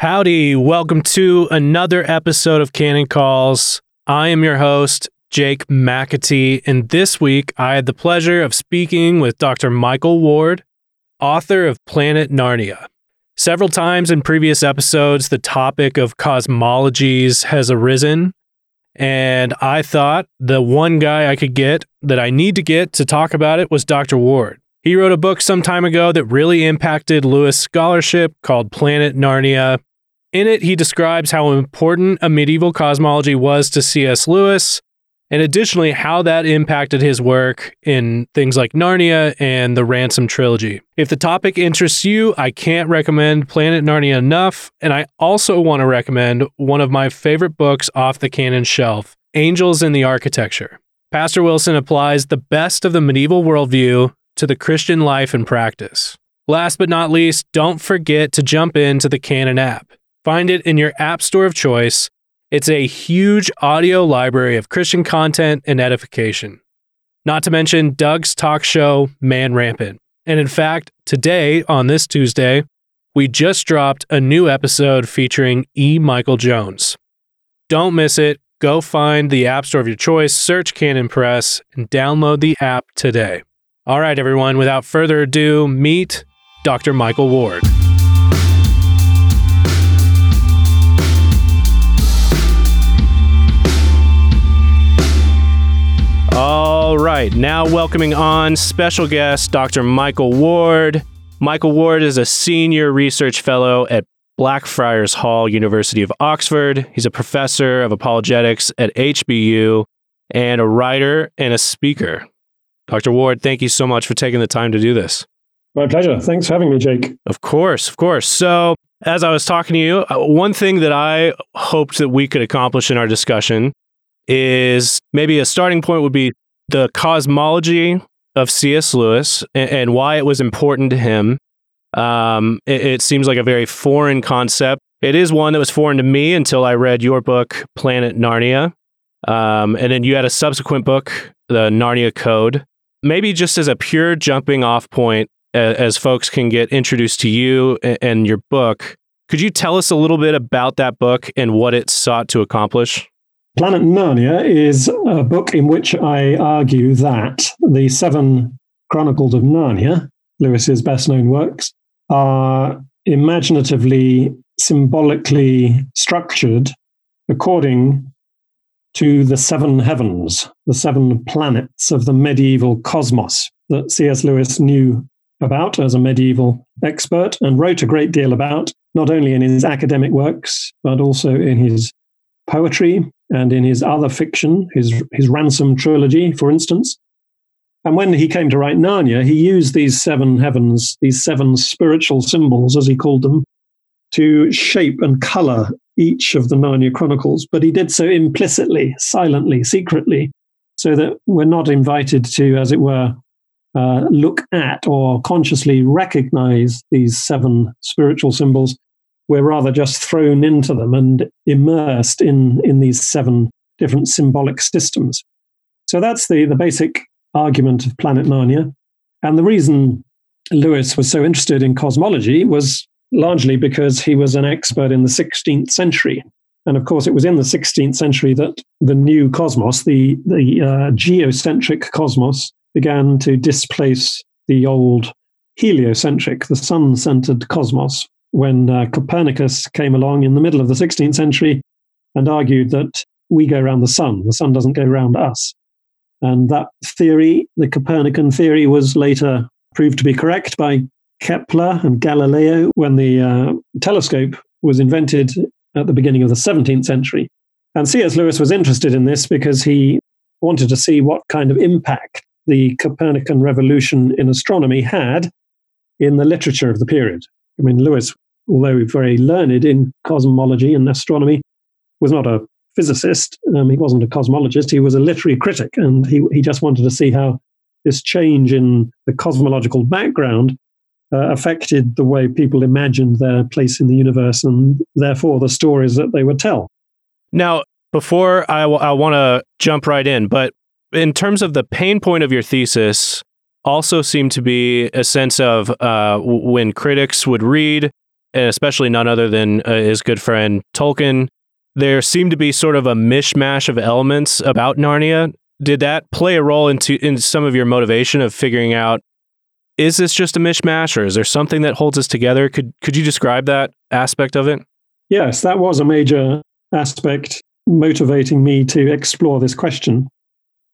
Howdy, welcome to another episode of Canon Calls. I am your host, Jake McAtee, and this week I had the pleasure of speaking with Dr. Michael Ward, author of Planet Narnia. Several times in previous episodes, the topic of cosmologies has arisen, and I thought the one guy I could get that I need to get to talk about it was Dr. Ward. He wrote a book some time ago that really impacted Lewis scholarship called Planet Narnia. In it, he describes how important a medieval cosmology was to C.S. Lewis, and additionally, how that impacted his work in things like Narnia and the Ransom trilogy. If the topic interests you, I can't recommend Planet Narnia enough, and I also want to recommend one of my favorite books off the canon shelf Angels in the Architecture. Pastor Wilson applies the best of the medieval worldview to the Christian life and practice. Last but not least, don't forget to jump into the Canon app. Find it in your app store of choice. It's a huge audio library of Christian content and edification. Not to mention Doug's talk show, Man Rampant. And in fact, today, on this Tuesday, we just dropped a new episode featuring E. Michael Jones. Don't miss it. Go find the app store of your choice, search Canon Press, and download the app today. All right, everyone, without further ado, meet Dr. Michael Ward. All right, now welcoming on special guest Dr. Michael Ward. Michael Ward is a senior research fellow at Blackfriars Hall, University of Oxford. He's a professor of apologetics at HBU and a writer and a speaker. Dr. Ward, thank you so much for taking the time to do this. My pleasure. Thanks for having me, Jake. Of course, of course. So, as I was talking to you, uh, one thing that I hoped that we could accomplish in our discussion is maybe a starting point would be the cosmology of C.S. Lewis and, and why it was important to him. Um, it, it seems like a very foreign concept. It is one that was foreign to me until I read your book, Planet Narnia. Um, and then you had a subsequent book, The Narnia Code. Maybe just as a pure jumping off point, as, as folks can get introduced to you and, and your book, could you tell us a little bit about that book and what it sought to accomplish? Planet Narnia is a book in which I argue that the seven Chronicles of Narnia, Lewis's best known works, are imaginatively, symbolically structured according to the seven heavens, the seven planets of the medieval cosmos that C.S. Lewis knew about as a medieval expert and wrote a great deal about, not only in his academic works, but also in his poetry and in his other fiction, his, his Ransom trilogy, for instance. And when he came to write Narnia, he used these seven heavens, these seven spiritual symbols, as he called them, to shape and color each of the Narnia Chronicles. But he did so implicitly, silently, secretly, so that we're not invited to, as it were, uh, look at or consciously recognize these seven spiritual symbols we're rather just thrown into them and immersed in, in these seven different symbolic systems. So that's the, the basic argument of Planet Narnia. And the reason Lewis was so interested in cosmology was largely because he was an expert in the 16th century. And of course, it was in the 16th century that the new cosmos, the, the uh, geocentric cosmos, began to displace the old heliocentric, the sun centered cosmos when uh, Copernicus came along in the middle of the 16th century and argued that we go around the sun, the sun doesn't go around us. And that theory, the Copernican theory, was later proved to be correct by Kepler and Galileo when the uh, telescope was invented at the beginning of the 17th century. And C.S. Lewis was interested in this because he wanted to see what kind of impact the Copernican revolution in astronomy had in the literature of the period. I mean, Lewis, although very learned in cosmology and astronomy, was not a physicist. Um, he wasn't a cosmologist. He was a literary critic, and he he just wanted to see how this change in the cosmological background uh, affected the way people imagined their place in the universe, and therefore the stories that they would tell. Now, before I, w- I want to jump right in, but in terms of the pain point of your thesis, also seemed to be a sense of uh, when critics would read especially none other than uh, his good friend Tolkien, there seemed to be sort of a mishmash of elements about Narnia. Did that play a role into in some of your motivation of figuring out is this just a mishmash or is there something that holds us together? Could could you describe that aspect of it? Yes, that was a major aspect motivating me to explore this question.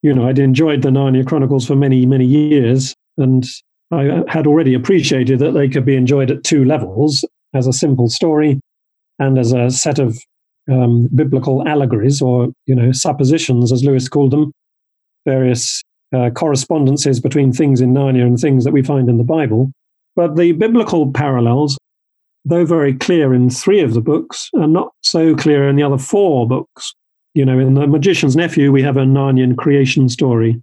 You know, I'd enjoyed the Narnia Chronicles for many, many years, and I had already appreciated that they could be enjoyed at two levels as a simple story and as a set of um, biblical allegories or, you know, suppositions, as Lewis called them, various uh, correspondences between things in Narnia and things that we find in the Bible. But the biblical parallels though very clear in three of the books, are not so clear in the other four books. You know, in The Magician's Nephew, we have a Narnian creation story.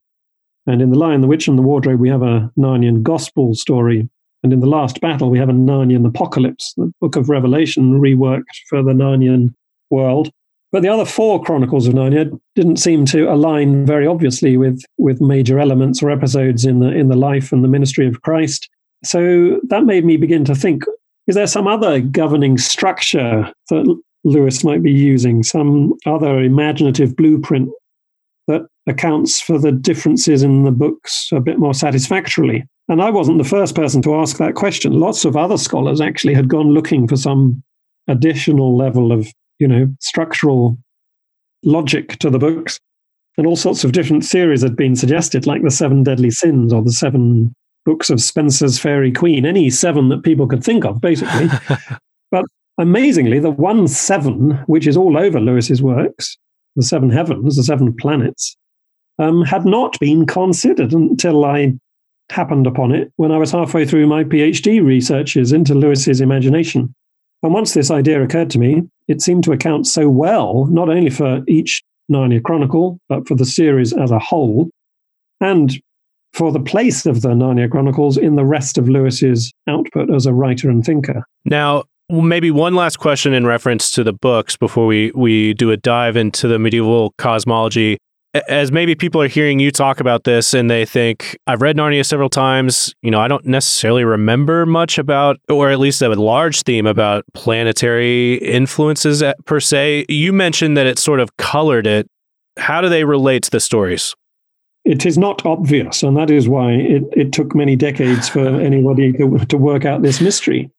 And in The Lion, the Witch, and the Wardrobe, we have a Narnian gospel story. And in The Last Battle, we have a Narnian apocalypse, the book of Revelation reworked for the Narnian world. But the other four Chronicles of Narnia didn't seem to align very obviously with, with major elements or episodes in the, in the life and the ministry of Christ. So that made me begin to think is there some other governing structure that Lewis might be using, some other imaginative blueprint that accounts for the differences in the books a bit more satisfactorily? And I wasn't the first person to ask that question. Lots of other scholars actually had gone looking for some additional level of, you know, structural logic to the books. And all sorts of different theories had been suggested, like the seven deadly sins or the seven books of Spenser's Faerie Queene, any seven that people could think of, basically. but amazingly, the one seven, which is all over Lewis's works, the seven heavens, the seven planets, um, had not been considered until I happened upon it when I was halfway through my PhD researches into Lewis's imagination. And once this idea occurred to me, it seemed to account so well, not only for each Narnia Chronicle, but for the series as a whole, and for the place of the Narnia Chronicles in the rest of Lewis's output as a writer and thinker. Now, maybe one last question in reference to the books before we, we do a dive into the medieval cosmology. As maybe people are hearing you talk about this and they think, I've read Narnia several times, you know, I don't necessarily remember much about, or at least a large theme about planetary influences per se. You mentioned that it sort of colored it. How do they relate to the stories? it is not obvious, and that is why it, it took many decades for anybody to, to work out this mystery.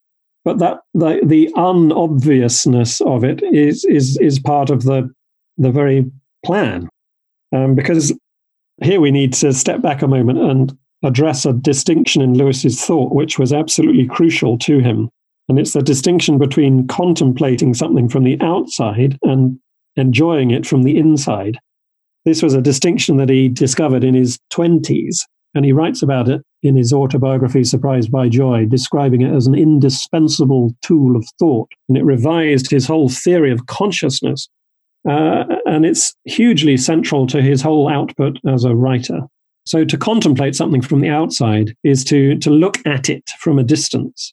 But that the, the unobviousness of it is is is part of the the very plan, um, because here we need to step back a moment and address a distinction in Lewis's thought, which was absolutely crucial to him, and it's the distinction between contemplating something from the outside and enjoying it from the inside. This was a distinction that he discovered in his 20s, and he writes about it in his autobiography, Surprised by Joy, describing it as an indispensable tool of thought. And it revised his whole theory of consciousness. Uh, and it's hugely central to his whole output as a writer. So to contemplate something from the outside is to, to look at it from a distance.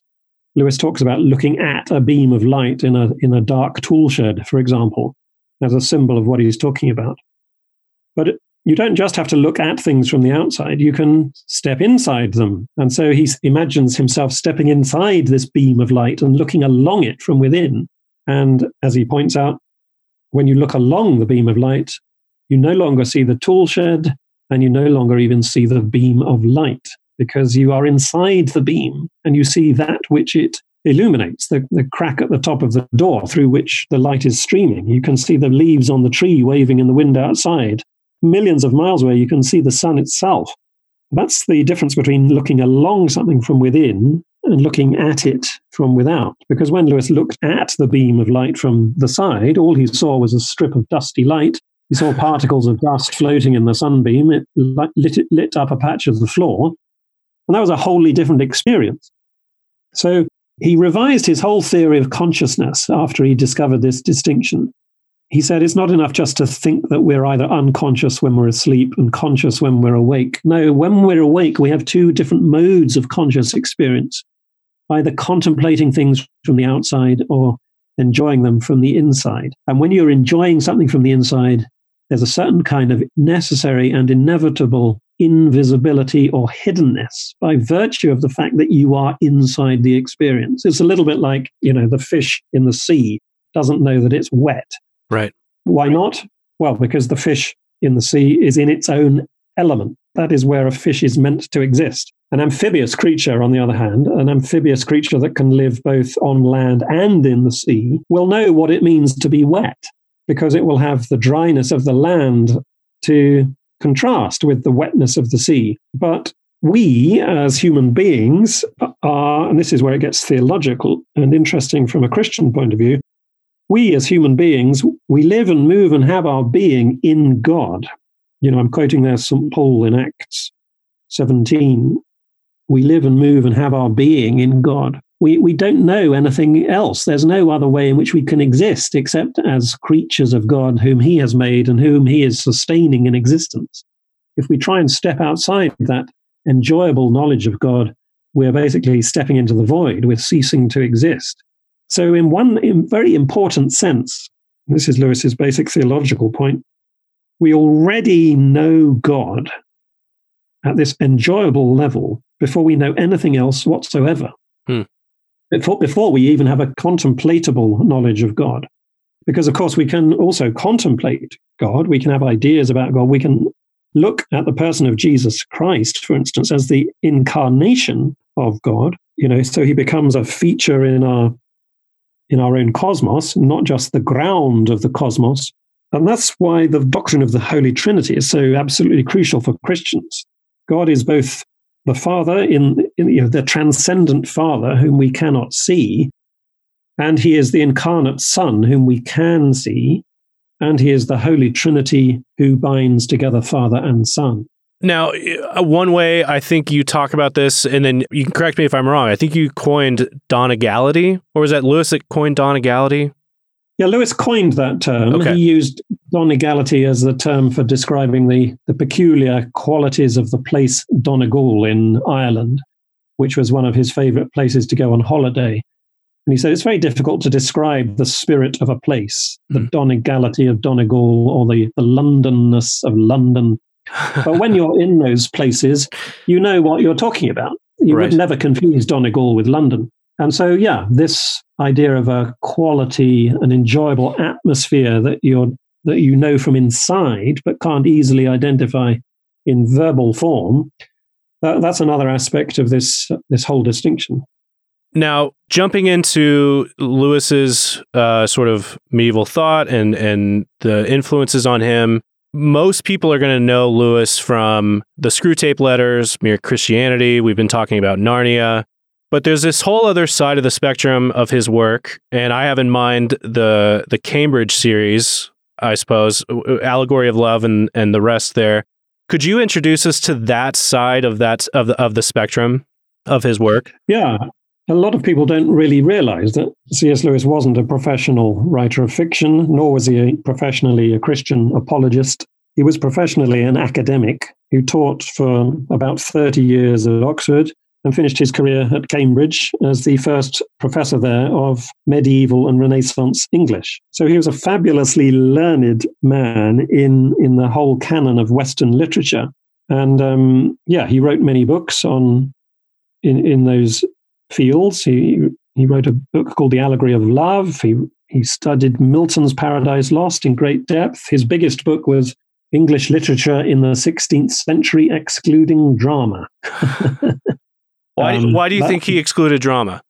Lewis talks about looking at a beam of light in a, in a dark tool shed, for example, as a symbol of what he's talking about. But you don't just have to look at things from the outside, you can step inside them. And so he imagines himself stepping inside this beam of light and looking along it from within. And as he points out, when you look along the beam of light, you no longer see the tool shed and you no longer even see the beam of light because you are inside the beam and you see that which it illuminates the, the crack at the top of the door through which the light is streaming. You can see the leaves on the tree waving in the wind outside millions of miles away, you can see the sun itself. That's the difference between looking along something from within and looking at it from without. Because when Lewis looked at the beam of light from the side, all he saw was a strip of dusty light. He saw particles of dust floating in the sunbeam. It lit, lit up a patch of the floor. And that was a wholly different experience. So he revised his whole theory of consciousness after he discovered this distinction he said it's not enough just to think that we're either unconscious when we're asleep and conscious when we're awake. No, when we're awake, we have two different modes of conscious experience either contemplating things from the outside or enjoying them from the inside. And when you're enjoying something from the inside, there's a certain kind of necessary and inevitable invisibility or hiddenness by virtue of the fact that you are inside the experience. It's a little bit like, you know, the fish in the sea doesn't know that it's wet. Right. Why not? Well, because the fish in the sea is in its own element. That is where a fish is meant to exist. An amphibious creature, on the other hand, an amphibious creature that can live both on land and in the sea, will know what it means to be wet because it will have the dryness of the land to contrast with the wetness of the sea. But we, as human beings, are, and this is where it gets theological and interesting from a Christian point of view, we as human beings, we live and move and have our being in God. You know, I'm quoting there St. Paul in Acts 17. We live and move and have our being in God. We, we don't know anything else. There's no other way in which we can exist except as creatures of God whom He has made and whom He is sustaining in existence. If we try and step outside that enjoyable knowledge of God, we're basically stepping into the void, we're ceasing to exist. So, in one very important sense, this is Lewis's basic theological point, we already know God at this enjoyable level before we know anything else whatsoever. Hmm before, before we even have a contemplatable knowledge of God. Because, of course, we can also contemplate God. We can have ideas about God. We can look at the person of Jesus Christ, for instance, as the incarnation of God. You know, so he becomes a feature in our in our own cosmos, not just the ground of the cosmos. And that's why the doctrine of the Holy Trinity is so absolutely crucial for Christians. God is both the Father in, in you know, the transcendent Father whom we cannot see, and he is the incarnate Son whom we can see, and he is the Holy Trinity who binds together Father and Son. Now, uh, one way I think you talk about this, and then you can correct me if I'm wrong. I think you coined Donegality, or was that Lewis that coined Donegality? Yeah, Lewis coined that term. Okay. He used Donegality as the term for describing the, the peculiar qualities of the place Donegal in Ireland, which was one of his favorite places to go on holiday. And he said it's very difficult to describe the spirit of a place, the mm. Donegality of Donegal or the, the Londonness of London. but when you're in those places, you know what you're talking about. You right. would never confuse Donegal with London. And so, yeah, this idea of a quality, an enjoyable atmosphere that you're that you know from inside but can't easily identify in verbal form, that, that's another aspect of this this whole distinction. Now, jumping into Lewis's uh, sort of medieval thought and and the influences on him, most people are going to know Lewis from the Screwtape Letters, Mere Christianity. We've been talking about Narnia. But there's this whole other side of the spectrum of his work, and I have in mind the the Cambridge series, I suppose, uh, uh, Allegory of Love and and the rest there. Could you introduce us to that side of that of the of the spectrum of his work? Yeah. A lot of people don't really realize that C.S. Lewis wasn't a professional writer of fiction, nor was he a professionally a Christian apologist. He was professionally an academic who taught for about 30 years at Oxford and finished his career at Cambridge as the first professor there of medieval and Renaissance English. So he was a fabulously learned man in, in the whole canon of Western literature. And um, yeah, he wrote many books on in, in those fields. He, he wrote a book called The Allegory of Love. He, he studied Milton's Paradise Lost in great depth. His biggest book was English Literature in the 16th Century, excluding drama. Why, um, why do you that, think he excluded drama?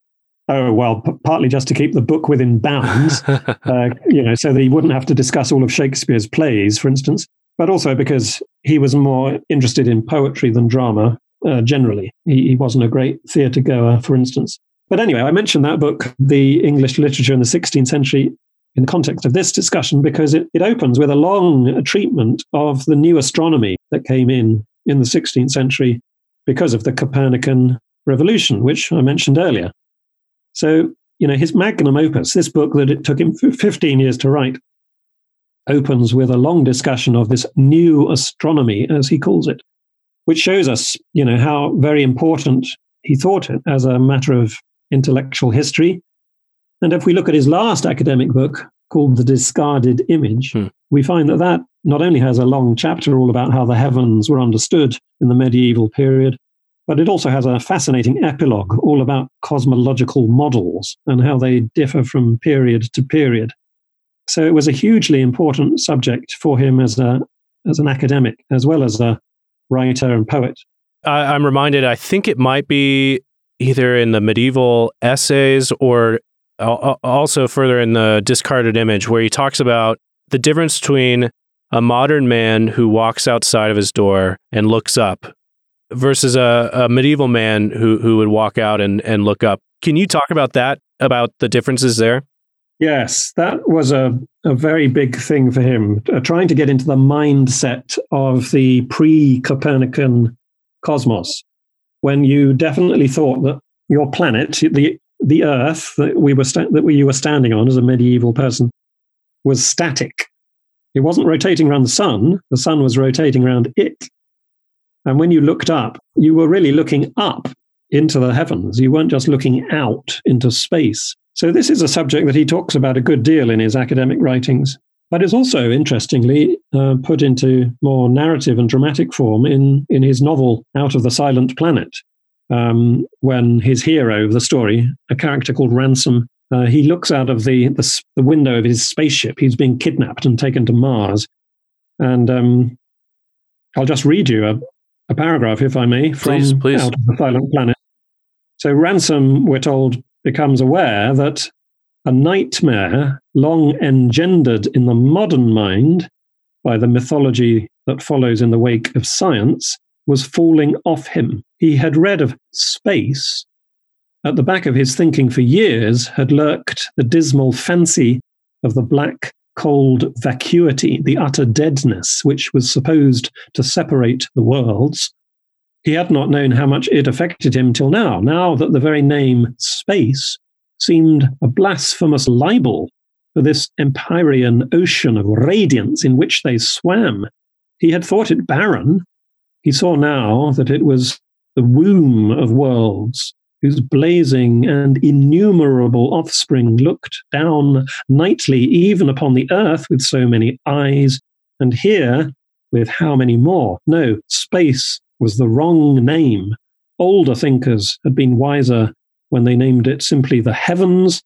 Oh well, p- partly just to keep the book within bounds, uh, you know, so that he wouldn't have to discuss all of Shakespeare's plays, for instance. But also because he was more interested in poetry than drama uh, generally. He, he wasn't a great theatre goer, for instance. But anyway, I mentioned that book, The English Literature in the 16th Century, in the context of this discussion because it, it opens with a long treatment of the new astronomy that came in in the 16th century because of the Copernican revolution, which I mentioned earlier. So, you know, his magnum opus, this book that it took him 15 years to write, opens with a long discussion of this new astronomy, as he calls it, which shows us, you know, how very important he thought it as a matter of intellectual history. And if we look at his last academic book called The Discarded Image, hmm. we find that that not only has a long chapter all about how the heavens were understood in the medieval period, but it also has a fascinating epilogue all about cosmological models and how they differ from period to period. So it was a hugely important subject for him as a as an academic as well as a writer and poet. I, I'm reminded. I think it might be either in the medieval essays or also further in the discarded image, where he talks about the difference between a modern man who walks outside of his door and looks up versus a, a medieval man who, who would walk out and, and look up. Can you talk about that, about the differences there? Yes, that was a, a very big thing for him, uh, trying to get into the mindset of the pre Copernican cosmos, when you definitely thought that your planet, the, the Earth that, we were sta- that you were standing on as a medieval person, was static. It wasn't rotating around the sun, the sun was rotating around it. And when you looked up, you were really looking up into the heavens. You weren't just looking out into space. So, this is a subject that he talks about a good deal in his academic writings. But it's also, interestingly, uh, put into more narrative and dramatic form in, in his novel Out of the Silent Planet, um, when his hero of the story, a character called Ransom, uh, he looks out of the, the, the window of his spaceship. He's being kidnapped and taken to Mars. And um, I'll just read you a, a paragraph, if I may, from please, please. Out of the Silent Planet. So Ransom, we're told, becomes aware that a nightmare long engendered in the modern mind by the mythology that follows in the wake of science was falling off him. He had read of space. At the back of his thinking for years had lurked the dismal fancy of the black cold vacuity, the utter deadness which was supposed to separate the worlds. He had not known how much it affected him till now, now that the very name space seemed a blasphemous libel for this empyrean ocean of radiance in which they swam. He had thought it barren. He saw now that it was the womb of worlds, whose blazing and innumerable offspring looked down nightly even upon the earth with so many eyes, and here with how many more? No, space was the wrong name. Older thinkers had been wiser when they named it simply the heavens,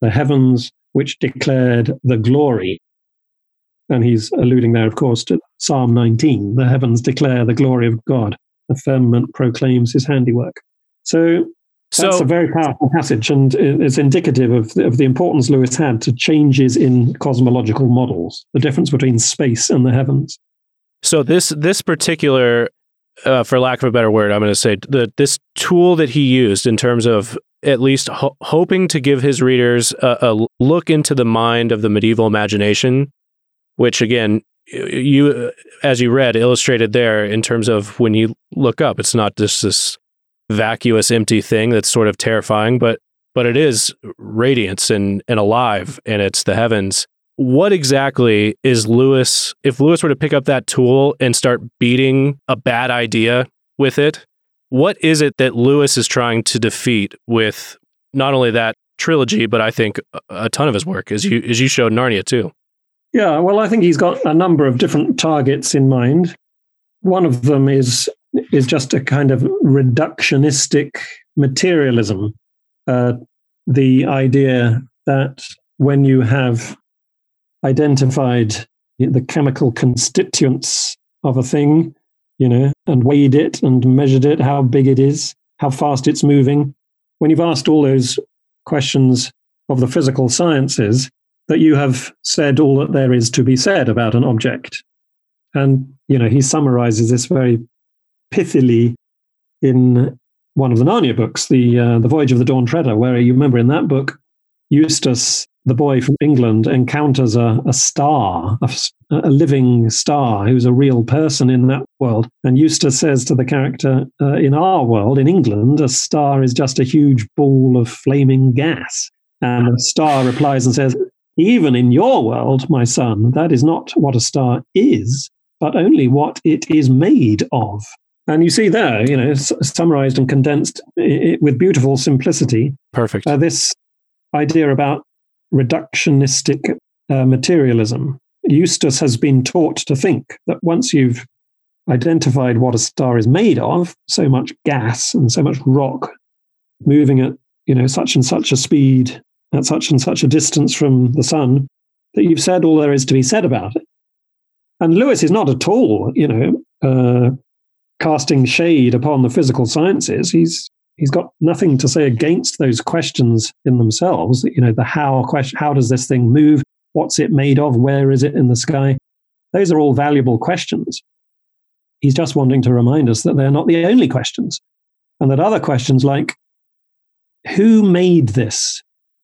the heavens which declared the glory. And he's alluding there, of course, to Psalm 19 the heavens declare the glory of God, the firmament proclaims his handiwork. So that's a very powerful passage, and it's indicative of the, of the importance Lewis had to changes in cosmological models, the difference between space and the heavens. So this this particular, uh, for lack of a better word, I'm going to say that this tool that he used in terms of at least ho- hoping to give his readers a, a look into the mind of the medieval imagination, which again you as you read illustrated there in terms of when you look up it's not just this vacuous, empty thing that's sort of terrifying, but but it is radiance and, and alive and it's the heavens. What exactly is Lewis, if Lewis were to pick up that tool and start beating a bad idea with it, what is it that Lewis is trying to defeat with not only that trilogy, but I think a ton of his work, as you as you showed Narnia too? Yeah, well, I think he's got a number of different targets in mind. One of them is is just a kind of reductionistic materialism. Uh, the idea that when you have identified the chemical constituents of a thing, you know, and weighed it and measured it, how big it is, how fast it's moving, when you've asked all those questions of the physical sciences, that you have said all that there is to be said about an object. And, you know, he summarizes this very pithily in one of the Narnia books, the uh, the Voyage of the Dawn Treader, where you remember in that book, Eustace, the boy from England, encounters a, a star, a, a living star who's a real person in that world. And Eustace says to the character, uh, in our world, in England, a star is just a huge ball of flaming gas. And the star replies and says, Even in your world, my son, that is not what a star is, but only what it is made of. And you see there, you know, summarized and condensed with beautiful simplicity. Perfect. Uh, this idea about reductionistic uh, materialism. Eustace has been taught to think that once you've identified what a star is made of, so much gas and so much rock moving at you know such and such a speed at such and such a distance from the sun, that you've said all there is to be said about it. And Lewis is not at all, you know, uh, casting shade upon the physical sciences. He's he's got nothing to say against those questions in themselves. You know, the how question: How does this thing move? What's it made of? Where is it in the sky? Those are all valuable questions. He's just wanting to remind us that they're not the only questions, and that other questions like who made this?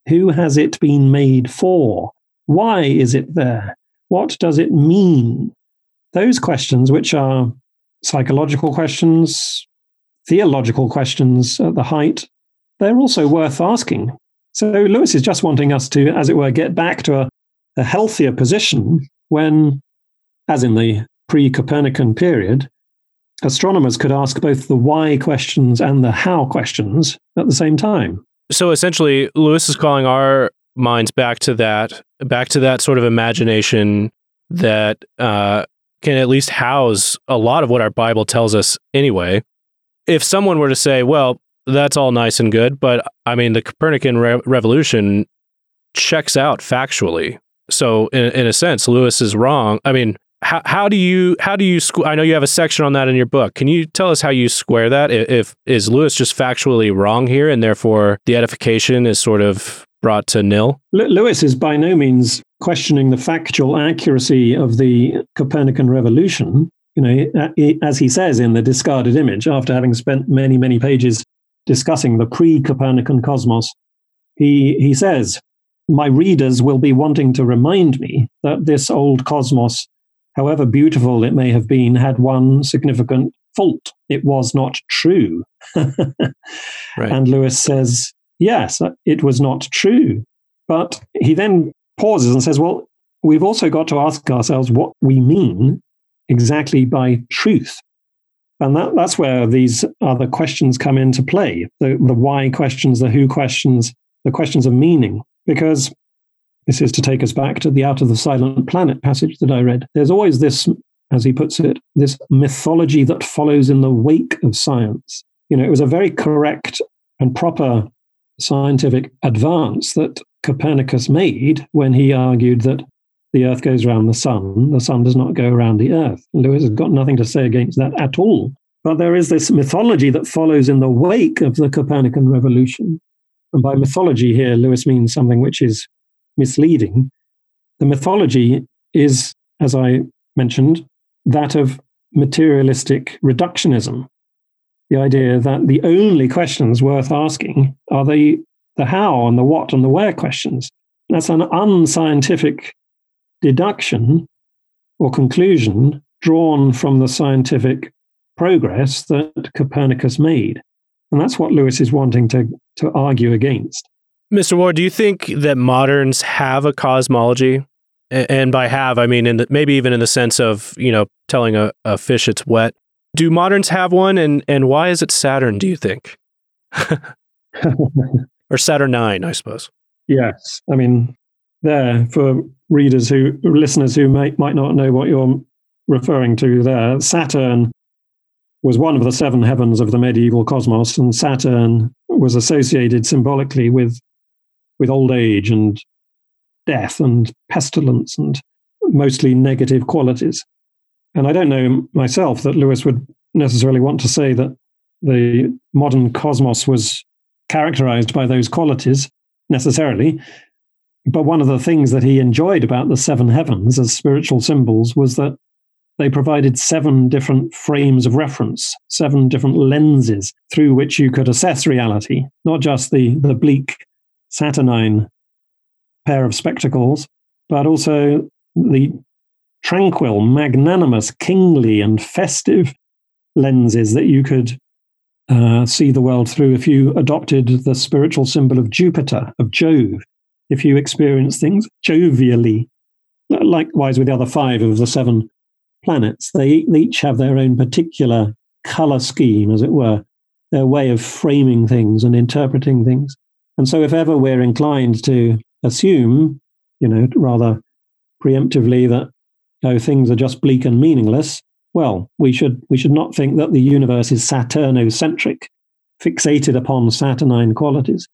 Who has it been made for? Why is it there? What does it mean? Those questions, which are psychological questions, theological questions at the height, they're also worth asking. So Lewis is just wanting us to, as it were, get back to a, a healthier position when, as in the pre Copernican period, astronomers could ask both the why questions and the how questions at the same time. So essentially, Lewis is calling our minds back to that, back to that sort of imagination that uh, can at least house a lot of what our Bible tells us anyway. If someone were to say, well, that's all nice and good, but I mean, the Copernican re- revolution checks out factually. So, in, in a sense, Lewis is wrong. I mean, how, how do you how do you squ- I know you have a section on that in your book. Can you tell us how you square that? If, if is Lewis just factually wrong here, and therefore the edification is sort of brought to nil? Lewis is by no means questioning the factual accuracy of the Copernican revolution. You know, as he says in the discarded image, after having spent many, many pages discussing the pre-Copernican cosmos, he he says, "My readers will be wanting to remind me that this old cosmos, however beautiful it may have been, had one significant fault: it was not true." right. And Lewis says, yes, it was not true. But he then pauses and says, well, we've also got to ask ourselves what we mean exactly by truth. And that, that's where these other questions come into play the, the why questions, the who questions, the questions of meaning. Because this is to take us back to the Out of the Silent Planet passage that I read. There's always this, as he puts it, this mythology that follows in the wake of science. You know, it was a very correct and proper scientific advance that Copernicus made when he argued that the Earth goes around the Sun, the Sun does not go around the Earth. Lewis has got nothing to say against that at all. But there is this mythology that follows in the wake of the Copernican revolution. And by mythology here, Lewis means something which is misleading. The mythology is, as I mentioned, that of materialistic reductionism the idea that the only questions worth asking are the, the how and the what and the where questions. That's an unscientific deduction or conclusion drawn from the scientific progress that Copernicus made. And that's what Lewis is wanting to, to argue against. Mr. Ward, do you think that moderns have a cosmology? And by have, I mean in the, maybe even in the sense of, you know, telling a, a fish it's wet. Do moderns have one, and and why is it Saturn? Do you think, or Saturnine? I suppose. Yes, I mean, there for readers who listeners who might might not know what you're referring to. There, Saturn was one of the seven heavens of the medieval cosmos, and Saturn was associated symbolically with with old age and death and pestilence and mostly negative qualities. And I don't know myself that Lewis would necessarily want to say that the modern cosmos was characterized by those qualities necessarily. But one of the things that he enjoyed about the seven heavens as spiritual symbols was that they provided seven different frames of reference, seven different lenses through which you could assess reality, not just the, the bleak saturnine pair of spectacles, but also the tranquil, magnanimous, kingly, and festive lenses that you could uh, see the world through if you adopted the spiritual symbol of Jupiter, of Jove, if you experience things jovially. Likewise, with the other five of the seven planets, they, they each have their own particular color scheme, as it were, their way of framing things and interpreting things. And so, if ever we're inclined to assume, you know, rather preemptively that know, things are just bleak and meaningless, well, we should we should not think that the universe is Saturnocentric, fixated upon Saturnine qualities.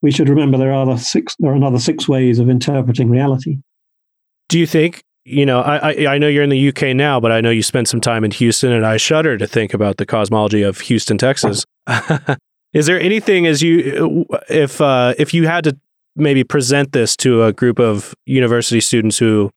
We should remember there are the six there are another six ways of interpreting reality. Do you think you know, I, I, I know you're in the UK now, but I know you spent some time in Houston, and I shudder to think about the cosmology of Houston, Texas. Is there anything as you if uh, if you had to maybe present this to a group of university students who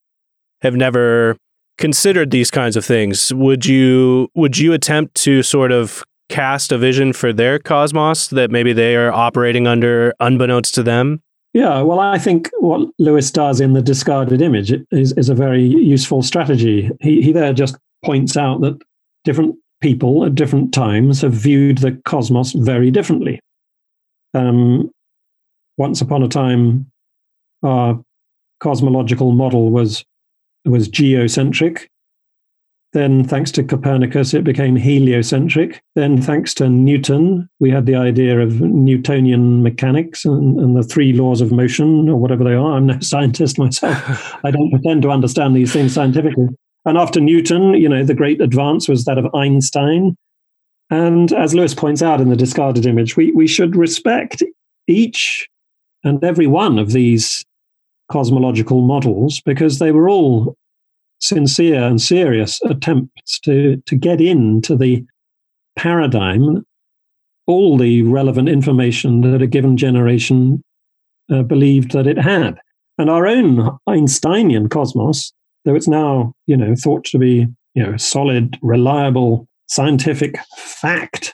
have never considered these kinds of things, would you would you attempt to sort of cast a vision for their cosmos that maybe they are operating under unbeknownst to them? Yeah, well, I think what Lewis does in the discarded image is, is a very useful strategy. He, he there just points out that different people at different times have viewed the cosmos very differently. Um, once upon a time, our cosmological model was was geocentric, then, thanks to Copernicus, it became heliocentric. Then, thanks to Newton, we had the idea of Newtonian mechanics and, and, the three laws of motion, or whatever they are. I'm no scientist myself. I don't pretend to understand these things scientifically. And after Newton, you know, the great advance was that of Einstein. And as Lewis points out in the discarded image, we, we should respect each and every one of these cosmological models because they were all sincere and serious attempts to, to get into the paradigm all the relevant information that a given generation uh, believed that it had. And our own Einsteinian cosmos, though it's now, you know, thought to be, you know, solid, reliable scientific fact,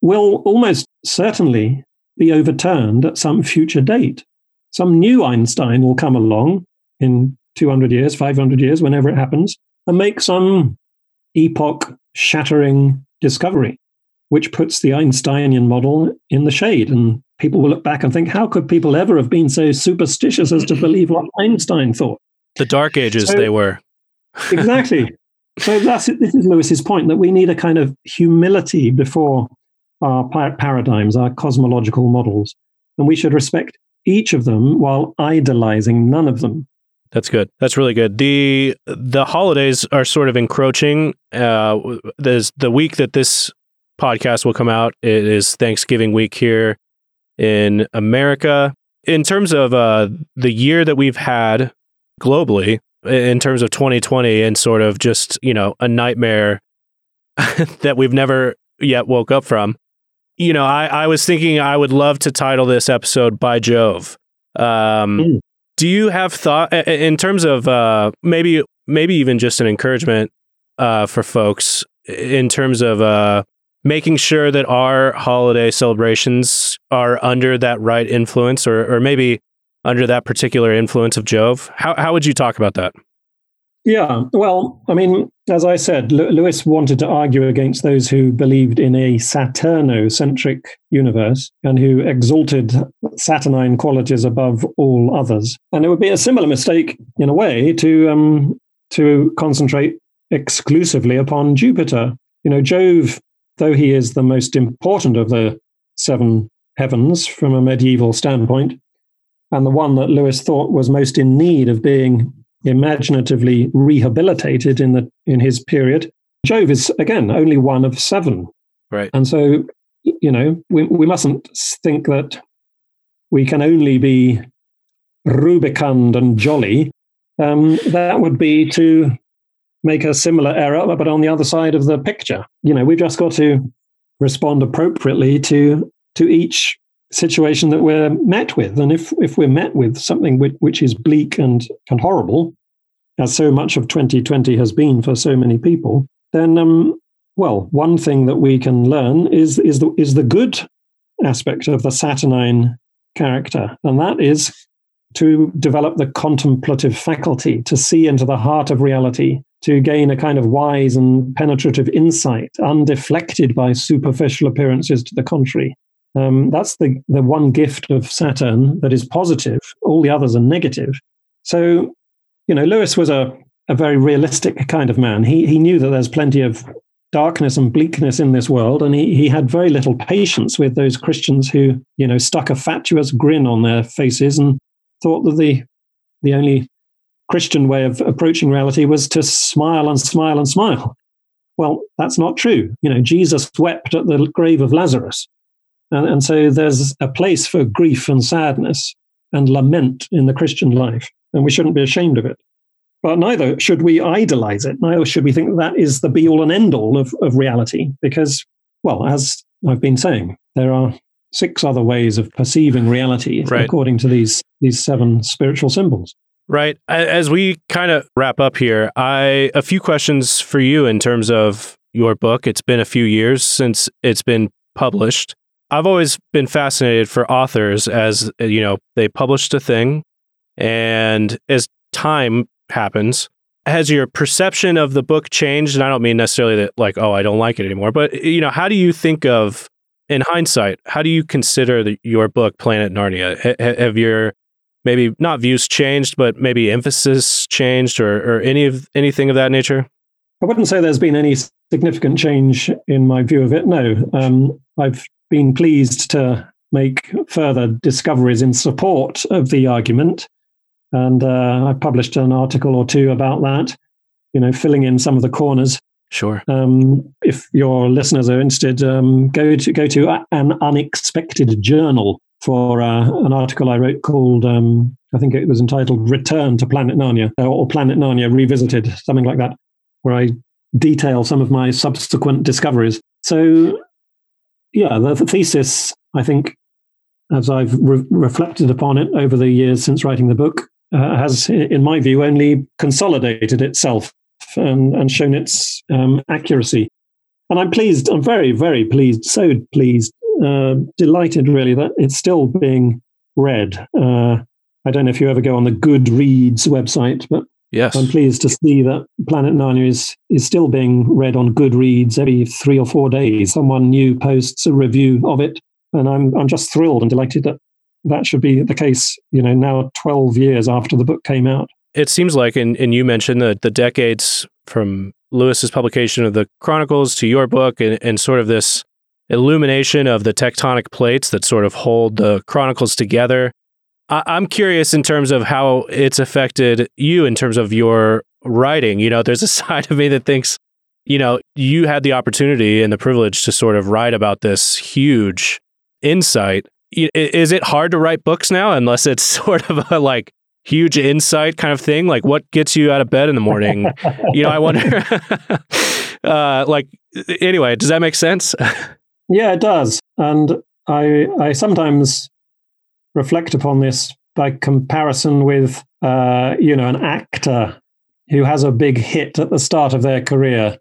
will almost certainly be overturned at some future date. Some new Einstein will come along in 200 years, 500 years, whenever it happens, and make some epoch shattering discovery, which puts the Einsteinian model in the shade. And people will look back and think, how could people ever have been so superstitious as to believe what Einstein thought? The Dark Ages, so, they were. exactly. So that's this is Lewis's point that we need a kind of humility before our paradigms, our cosmological models, and we should respect each of them while idolizing none of them. That's good. That's really good. the The holidays are sort of encroaching. Uh, there's the week that this podcast will come out. It is Thanksgiving week here in America. In terms of uh, the year that we've had globally, in terms of 2020, and sort of just you know a nightmare that we've never yet woke up from. You know, I, I was thinking I would love to title this episode "By Jove." Um, mm do you have thought in terms of uh, maybe maybe even just an encouragement uh, for folks in terms of uh, making sure that our holiday celebrations are under that right influence or, or maybe under that particular influence of Jove? How, how would you talk about that? Yeah, well, I mean, as I said, Lewis wanted to argue against those who believed in a Saturno-centric universe and who exalted Saturnine qualities above all others. And it would be a similar mistake, in a way, to um, to concentrate exclusively upon Jupiter. You know, Jove, though he is the most important of the seven heavens from a medieval standpoint, and the one that Lewis thought was most in need of being imaginatively rehabilitated in the in his period. Jove is again only one of seven, right? And so, you know, we we mustn't think that we can only be rubicund and jolly. Um, that would be to make a similar error, but on the other side of the picture. You know, we've just got to respond appropriately to to each situation that we're met with. And if, if we're met with something which, which is bleak and, and horrible, as so much of 2020 has been for so many people, then, um, well, one thing that we can learn is, is, the, is the good aspect of the Saturnine character. And that is to develop the contemplative faculty, to see into the heart of reality, to gain a kind of wise and penetrative insight, undeflected by superficial appearances to the contrary. Um, that's the, the one gift of Saturn that is positive. All the others are negative. So, you know, Lewis was a, a very realistic kind of man. He, he knew that there's plenty of darkness and bleakness in this world, and he, he had very little patience with those Christians who, you know, stuck a fatuous grin on their faces and thought that the, the only Christian way of approaching reality was to smile and smile and smile. Well, that's not true. You know, Jesus wept at the grave of Lazarus. And, and so there's a place for grief and sadness and lament in the Christian life, and we shouldn't be ashamed of it. But neither should we idolize it. Neither should we think that, that is the be all and end all of, of reality, because, well, as I've been saying, there are six other ways of perceiving reality right. according to these these seven spiritual symbols. Right. As we kind of wrap up here, I a few questions for you in terms of your book. It's been a few years since it's been published. I've always been fascinated for authors as you know, they published a thing and as time happens, has your perception of the book changed? And I don't mean necessarily that like, oh, I don't like it anymore, but you know, how do you think of in hindsight, how do you consider the, your book Planet Narnia? H- have your maybe not views changed, but maybe emphasis changed, or, or any of anything of that nature? I wouldn't say there's been any significant change in my view of it. No, um, I've been pleased to make further discoveries in support of the argument, and uh, I published an article or two about that. You know, filling in some of the corners. Sure. Um, if your listeners are interested, um, go to go to an unexpected journal for uh, an article I wrote called um, I think it was entitled "Return to Planet Narnia" or "Planet Narnia Revisited," something like that, where I detail some of my subsequent discoveries. So, yeah, the, the thesis I think, as I've re- reflected upon it over the years since writing the book, uh, has, in my view, only consolidated itself and, and shown its um, accuracy. And I'm pleased, I'm very, very pleased, so pleased, uh, delighted really that it's still being read. Uh, I don't know if you ever go on the Goodreads website, but yes. I'm pleased to see that Planet Narnia is, is still being read on Goodreads every three or four days. Someone new posts a review of it. And I'm, I'm just thrilled and delighted that that should be the case, you know, now 12 years after the book came out it seems like, and, and you mentioned the, the decades from Lewis's publication of the Chronicles to your book and, and sort of this illumination of the tectonic plates that sort of hold the Chronicles together. I, I'm curious in terms of how it's affected you in terms of your writing. You know, there's a side of me that thinks, you know, you had the opportunity and the privilege to sort of write about this huge insight. Is it hard to write books now unless it's sort of a like huge insight kind of thing? Like what gets you out of bed in the morning? you know, I wonder. uh, like anyway, does that make sense? yeah, it does. And I I sometimes reflect upon this by comparison with uh, you know an actor who has a big hit at the start of their career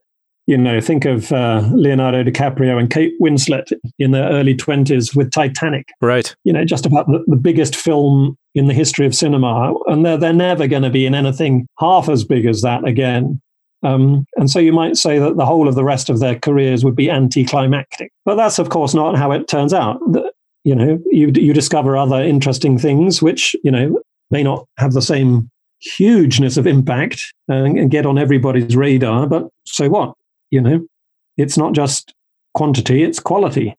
you know, think of uh, Leonardo DiCaprio and Kate Winslet in their early 20s with Titanic. Right. You know, just about the, the biggest film in the history of cinema. And they're, they're never going to be in anything half as big as that again. Um, and so you might say that the whole of the rest of their careers would be anticlimactic. But that's, of course, not how it turns out. You know, you, you discover other interesting things which, you know, may not have the same hugeness of impact and, and get on everybody's radar. But so what? you know it's not just quantity it's quality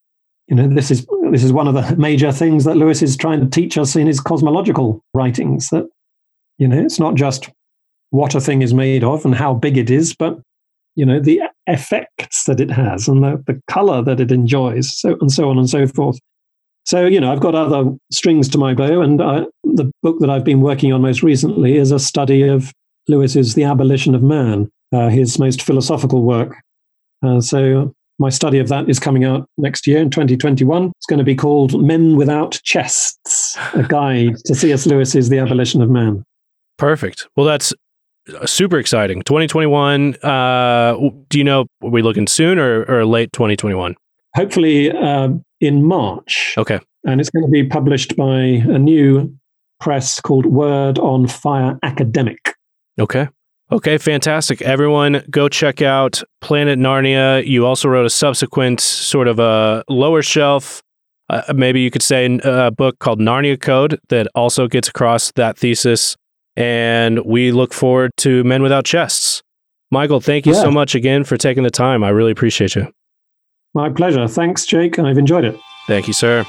you know this is this is one of the major things that lewis is trying to teach us in his cosmological writings that you know it's not just what a thing is made of and how big it is but you know the effects that it has and the, the color that it enjoys so and so on and so forth so you know i've got other strings to my bow and I, the book that i've been working on most recently is a study of lewis's the abolition of man uh, his most philosophical work. Uh, so my study of that is coming out next year in 2021. It's going to be called Men Without Chests, a guide to C.S. Lewis's The Abolition of Man. Perfect. Well, that's uh, super exciting. 2021. Uh, do you know, are we looking soon or, or late 2021? Hopefully uh, in March. Okay. And it's going to be published by a new press called Word on Fire Academic. Okay. Okay, fantastic. Everyone, go check out Planet Narnia. You also wrote a subsequent sort of a lower shelf, uh, maybe you could say, a book called Narnia Code that also gets across that thesis. And we look forward to Men Without Chests. Michael, thank you yeah. so much again for taking the time. I really appreciate you. My pleasure. Thanks, Jake. I've enjoyed it. Thank you, sir.